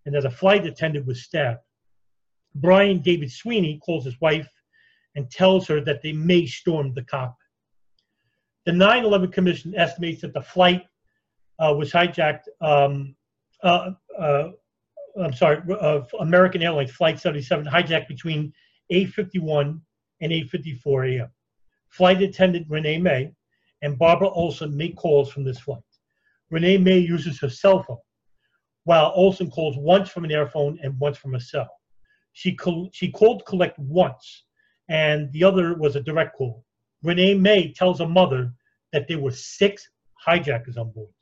and that a flight attendant was stabbed. Brian David Sweeney calls his wife and tells her that they may storm the cockpit. The 9 11 Commission estimates that the flight uh, was hijacked, um, uh, uh, I'm sorry, uh, American Airlines Flight 77 hijacked between 8.51 and 8.54 a.m. Flight attendant Renee May and Barbara Olson make calls from this flight. Renee May uses her cell phone, while Olson calls once from an airphone and once from a cell. She, she called collect once, and the other was a direct call. Renee May tells her mother that there were six hijackers on board,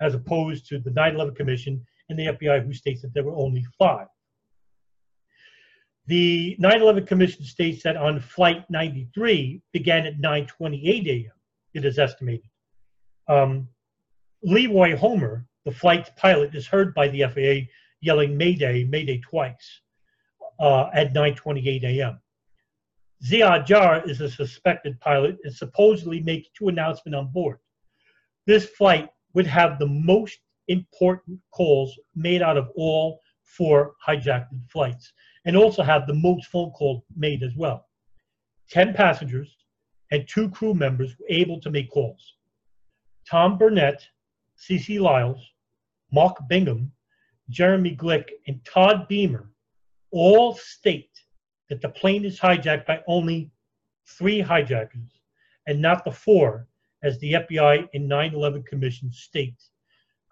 as opposed to the 9 11 Commission and the FBI, who states that there were only five. The 9/11 Commission states that on Flight 93 began at 9:28 a.m. It is estimated. Um, Leroy Homer, the flight's pilot, is heard by the FAA yelling "Mayday, Mayday" twice uh, at 9:28 a.m. Ziad Jarrah is a suspected pilot and supposedly makes two announcements on board. This flight would have the most important calls made out of all four hijacked flights and also have the most phone calls made as well. 10 passengers and two crew members were able to make calls. Tom Burnett, CeeCee Lyles, Mark Bingham, Jeremy Glick, and Todd Beamer all state that the plane is hijacked by only three hijackers and not the four, as the FBI and 9 11 Commission state.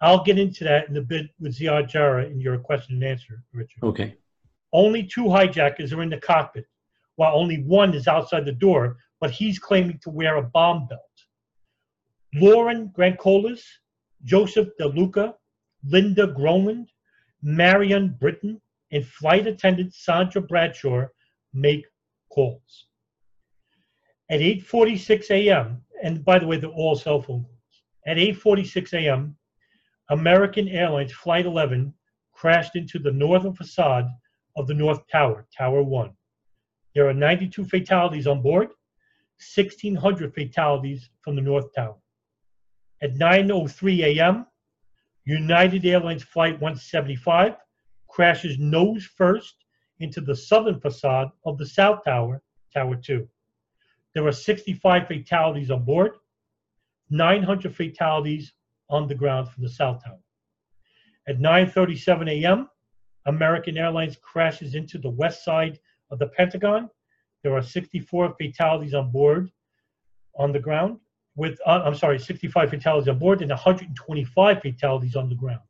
I'll get into that in a bit with Ziad Jarrah in your question and answer, Richard. Okay. Only two hijackers are in the cockpit, while only one is outside the door, but he's claiming to wear a bomb belt. Lauren Grandcolas, Joseph DeLuca, Linda Gronlund, Marion Britton, and flight attendant Sandra Bradshaw make calls. At 8:46 a.m., and by the way, they're all cell phone calls. At 8:46 a.m., American Airlines Flight 11 crashed into the northern facade of the North Tower, Tower 1. There are 92 fatalities on board, 1,600 fatalities from the North Tower. At 9.03 a.m., United Airlines Flight 175 crashes nose first into the southern facade of the South Tower, Tower 2. There are 65 fatalities on board, 900 fatalities on the ground from the South Tower. At 9:37 a.m., American Airlines crashes into the west side of the Pentagon. There are 64 fatalities on board. on the ground, with uh, I'm sorry, 65 fatalities on board and 125 fatalities on the ground.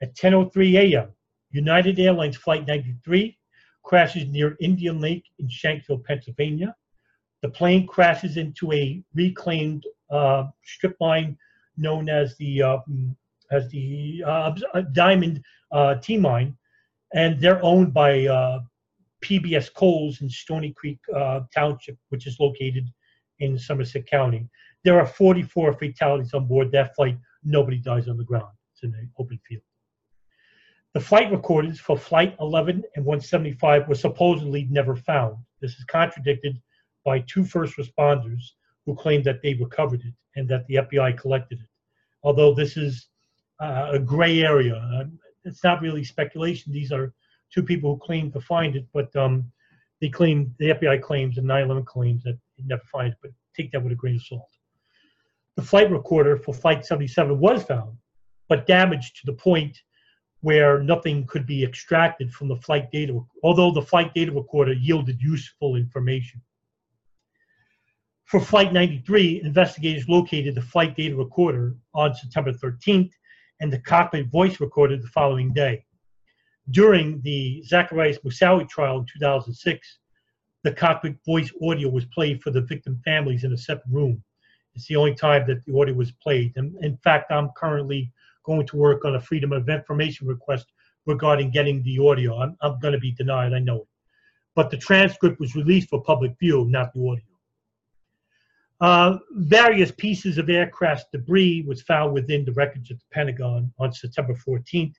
At 10:03 a.m., United Airlines Flight 93 crashes near Indian Lake in Shanksville, Pennsylvania. The plane crashes into a reclaimed uh, strip mine known as the uh, as the uh, Diamond uh, T mine, and they're owned by uh, PBS Coals in Stony Creek uh, Township, which is located in Somerset County. There are 44 fatalities on board that flight. Nobody dies on the ground. It's in an open field. The flight recordings for Flight 11 and 175 were supposedly never found. This is contradicted by two first responders who claimed that they recovered it and that the FBI collected it. Although this is uh, a gray area, uh, it's not really speculation. These are two people who claim to find it, but um, they claim the FBI claims and 9/11 claims that it never finds. But take that with a grain of salt. The flight recorder for Flight 77 was found, but damaged to the point where nothing could be extracted from the flight data, although the flight data recorder yielded useful information. For Flight 93, investigators located the flight data recorder on September 13th and the cockpit voice recorder the following day. During the Zacarias Moussaoui trial in 2006, the cockpit voice audio was played for the victim families in a separate room. It's the only time that the audio was played. And in fact, I'm currently going to work on a Freedom of Information request regarding getting the audio. I'm, I'm going to be denied, I know it. But the transcript was released for public view, not the audio. Uh, various pieces of aircraft debris was found within the wreckage of the Pentagon on September 14th.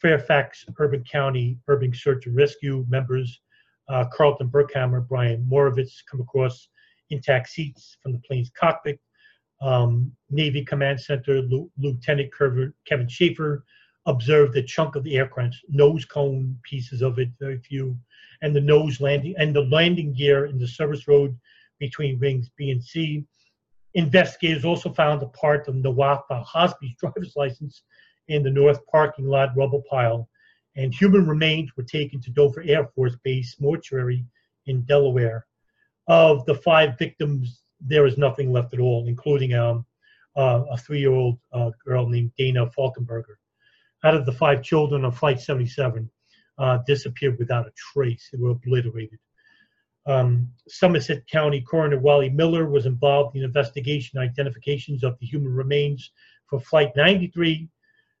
Fairfax Urban County Urban Search and Rescue members uh, Carlton Burkhammer, Brian Moravitz come across intact seats from the plane's cockpit um, Navy Command Center L- Lieutenant Kevin Schaefer observed a chunk of the aircraft's nose cone, pieces of it, very few, and the nose landing and the landing gear in the service road between wings B and C. Investigators also found a part of Nawaf Al-Hazmi's (laughs) driver's license in the north parking lot rubble pile, and human remains were taken to Dover Air Force Base mortuary in Delaware. Of the five victims there is nothing left at all, including um, uh, a three-year-old uh, girl named Dana Falkenberger. Out of the five children on Flight 77, uh, disappeared without a trace. They were obliterated. Um, Somerset County Coroner Wally Miller was involved in investigation identifications of the human remains for Flight 93.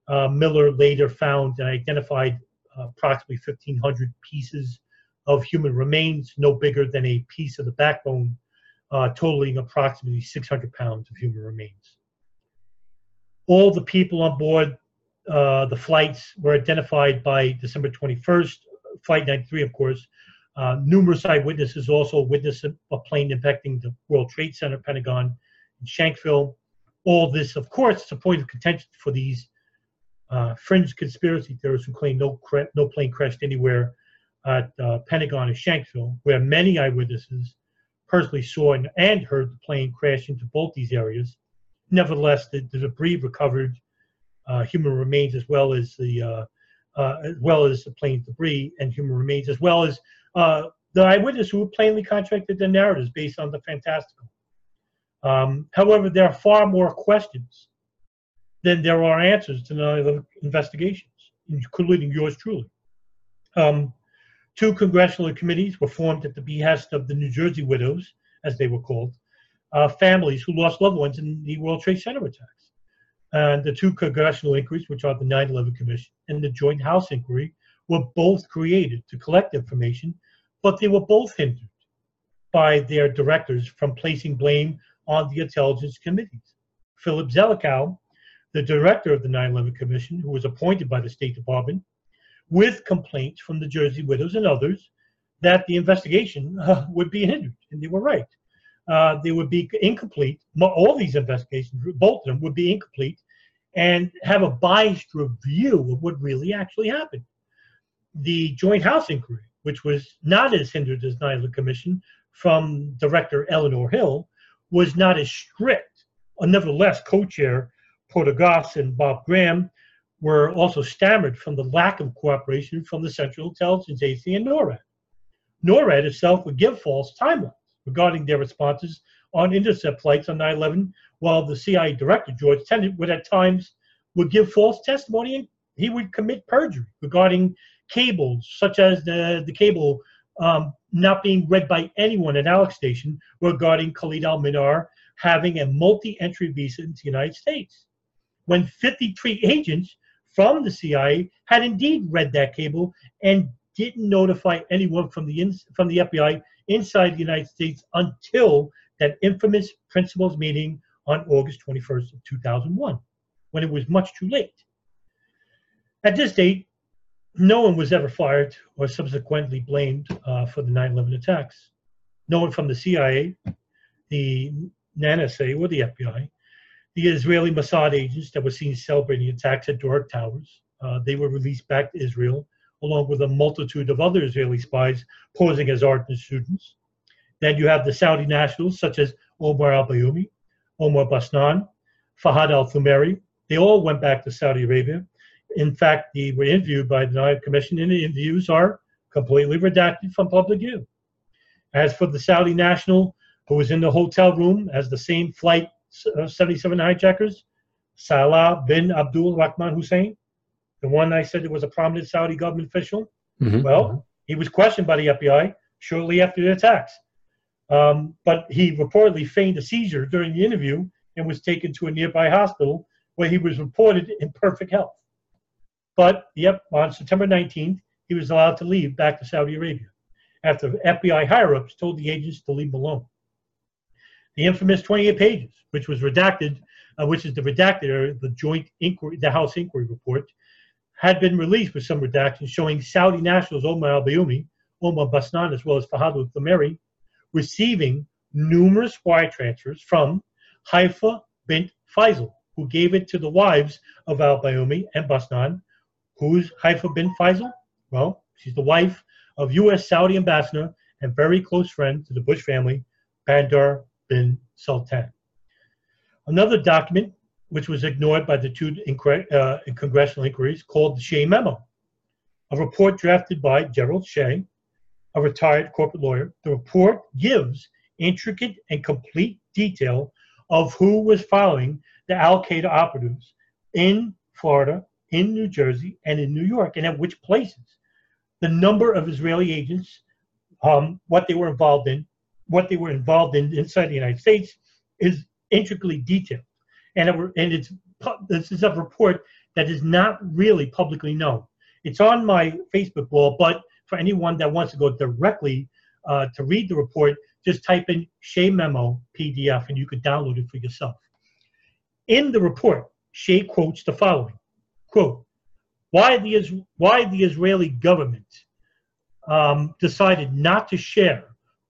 Uh, Miller later found and identified uh, approximately 1,500 pieces of human remains, no bigger than a piece of the backbone uh, totaling approximately 600 pounds of human remains. All the people on board uh, the flights were identified by December 21st, Flight 93, of course. Uh, numerous eyewitnesses also witnessed a plane impacting the World Trade Center, Pentagon, in Shanksville. All this, of course, is a point of contention for these uh, fringe conspiracy theorists who claim no, cra- no plane crashed anywhere at uh, Pentagon in Shanksville, where many eyewitnesses personally saw and, and heard the plane crash into both these areas. Nevertheless, the, the debris recovered uh, human remains as well as the uh, uh, as well as the plane debris and human remains, as well as uh, the eyewitness who plainly contradicted the narratives based on the fantastical. Um, however, there are far more questions than there are answers to none of the investigations, including yours truly. Um, Two congressional committees were formed at the behest of the New Jersey widows, as they were called, uh, families who lost loved ones in the World Trade Center attacks. And the two congressional inquiries, which are the 9 11 Commission and the Joint House Inquiry, were both created to collect information, but they were both hindered by their directors from placing blame on the intelligence committees. Philip Zelikow, the director of the 9 11 Commission, who was appointed by the State Department, with complaints from the Jersey widows and others that the investigation uh, (laughs) would be hindered, and they were right. Uh, they would be incomplete. All these investigations, both of them, would be incomplete and have a biased review of what really actually happened. The Joint House inquiry, which was not as hindered as 9 11 Commission from Director Eleanor Hill, was not as strict. Uh, nevertheless, co-chair Porter Goss and Bob Graham were also stammered from the lack of cooperation from the Central Intelligence Agency and NORAD. NORAD itself would give false timelines regarding their responses on intercept flights on 9/11, while the CIA director George Tenet would at times would give false testimony and he would commit perjury regarding cables, such as the the cable um, not being read by anyone at Alec Station regarding Khalid al-Mihdhar having a multi-entry visa into the United States. When 53 agents from the CIA had indeed read that cable and didn't notify anyone from the from the FBI inside the United States until that infamous principals meeting on August 21st of 2001, when it was much too late. At this date, no one was ever fired or subsequently blamed uh, for the 9/11 attacks. No one from the CIA, the NSA, or the FBI. The Israeli Mossad agents that were seen celebrating attacks at Doric Towers, uh, they were released back to Israel, along with a multitude of other Israeli spies posing as ardent students. Then you have the Saudi nationals such as Omar al-Bayoumi, Omar Basnan, Fahad al-Thumairy. They all went back to Saudi Arabia. In fact, they were interviewed by the Nayab Commission, and the interviews are completely redacted from public view. As for the Saudi national who was in the hotel room as the same flight uh, 77 hijackers, Salah bin Abdul Rahman Hussayen, the one I said was a prominent Saudi government official. Mm-hmm. Well, he was questioned by the FBI shortly after the attacks. Um, but he reportedly feigned a seizure during the interview and was taken to a nearby hospital where he was reported in perfect health. But, yep, on September 19th, he was allowed to leave back to Saudi Arabia after FBI higher ups told the agents to leave him alone. The infamous 28 pages, which was redacted, uh, which is the redacted or the joint inquiry, the House inquiry report, had been released with some redactions showing Saudi nationals Omar al Bayoumi, Omar Basnan, as well as Fahad al Thumairy, receiving numerous wire transfers from Haifa bint Faisal, who gave it to the wives of al Bayoumi and Basnan. Who's Haifa bint Faisal? Well, she's the wife of U.S. Saudi ambassador and very close friend to the Bush family, Bandar bin Sultan. Another document, which was ignored by the two uh, congressional inquiries, called the Shea Memo, a report drafted by Gerald Shea, a retired corporate lawyer. The report gives intricate and complete detail of who was following the Al Qaeda operatives in Florida, in New Jersey, and in New York, and at which places. The number of Israeli agents, um, what they were involved in, what they were involved in inside the United States, is intricately detailed, and it, and it's this is a report that is not really publicly known. It's on my Facebook wall, but for anyone that wants to go directly uh, to read the report, just type in Shea Memo PDF and you could download it for yourself. In the report, Shea quotes the following quote, why the, why the Israeli government um, decided not to share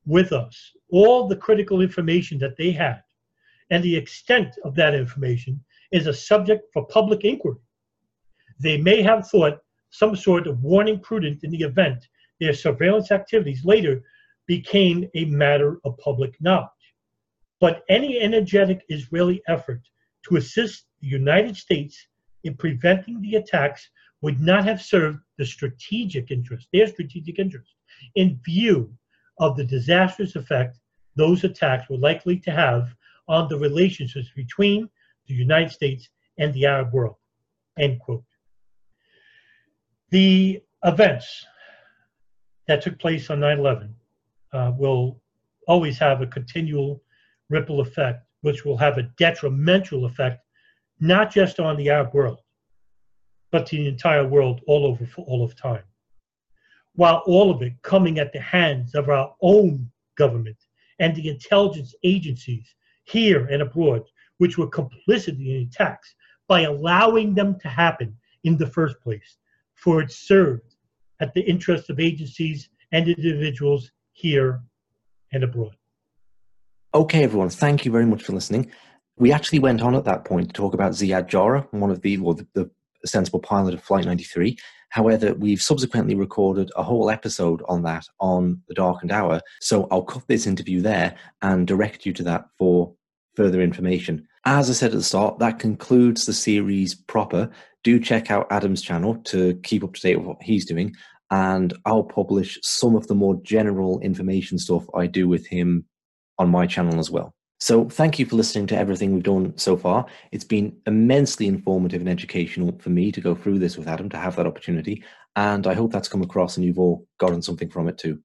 with us all the critical information that they had and the extent of that information is a subject for public inquiry. They may have thought some sort of warning prudent in the event their surveillance activities later became a matter of public knowledge. But any energetic Israeli effort to assist the United States in preventing the attacks would not have served the strategic interest, their strategic interest, in view of the disastrous effect those attacks were likely to have on the relationships between the United States and the Arab world. End quote. The events that took place on 9 11 uh, will always have a continual ripple effect, which will have a detrimental effect not just on the Arab world, but the entire world all over for all of time. While all of it coming at the hands of our own government and the intelligence agencies here and abroad, which were complicit in attacks by allowing them to happen in the first place, for it served at the interest of agencies and individuals here and abroad. Okay, everyone, thank you very much for listening. We actually went on at that point to talk about Ziad Jarrah, one of the, well, the, the sensible pilot of Flight 93. However, we've subsequently recorded a whole episode on that on The Darkened Hour. So I'll cut this interview there and direct you to that for further information. As I said at the start, that concludes the series proper. Do check out Adam's channel to keep up to date with what he's doing. And I'll publish some of the more general information stuff I do with him on my channel as well. So, thank you for listening to everything we've done so far. It's been immensely informative and educational for me to go through this with Adam, to have that opportunity. And I hope that's come across and you've all gotten something from it too.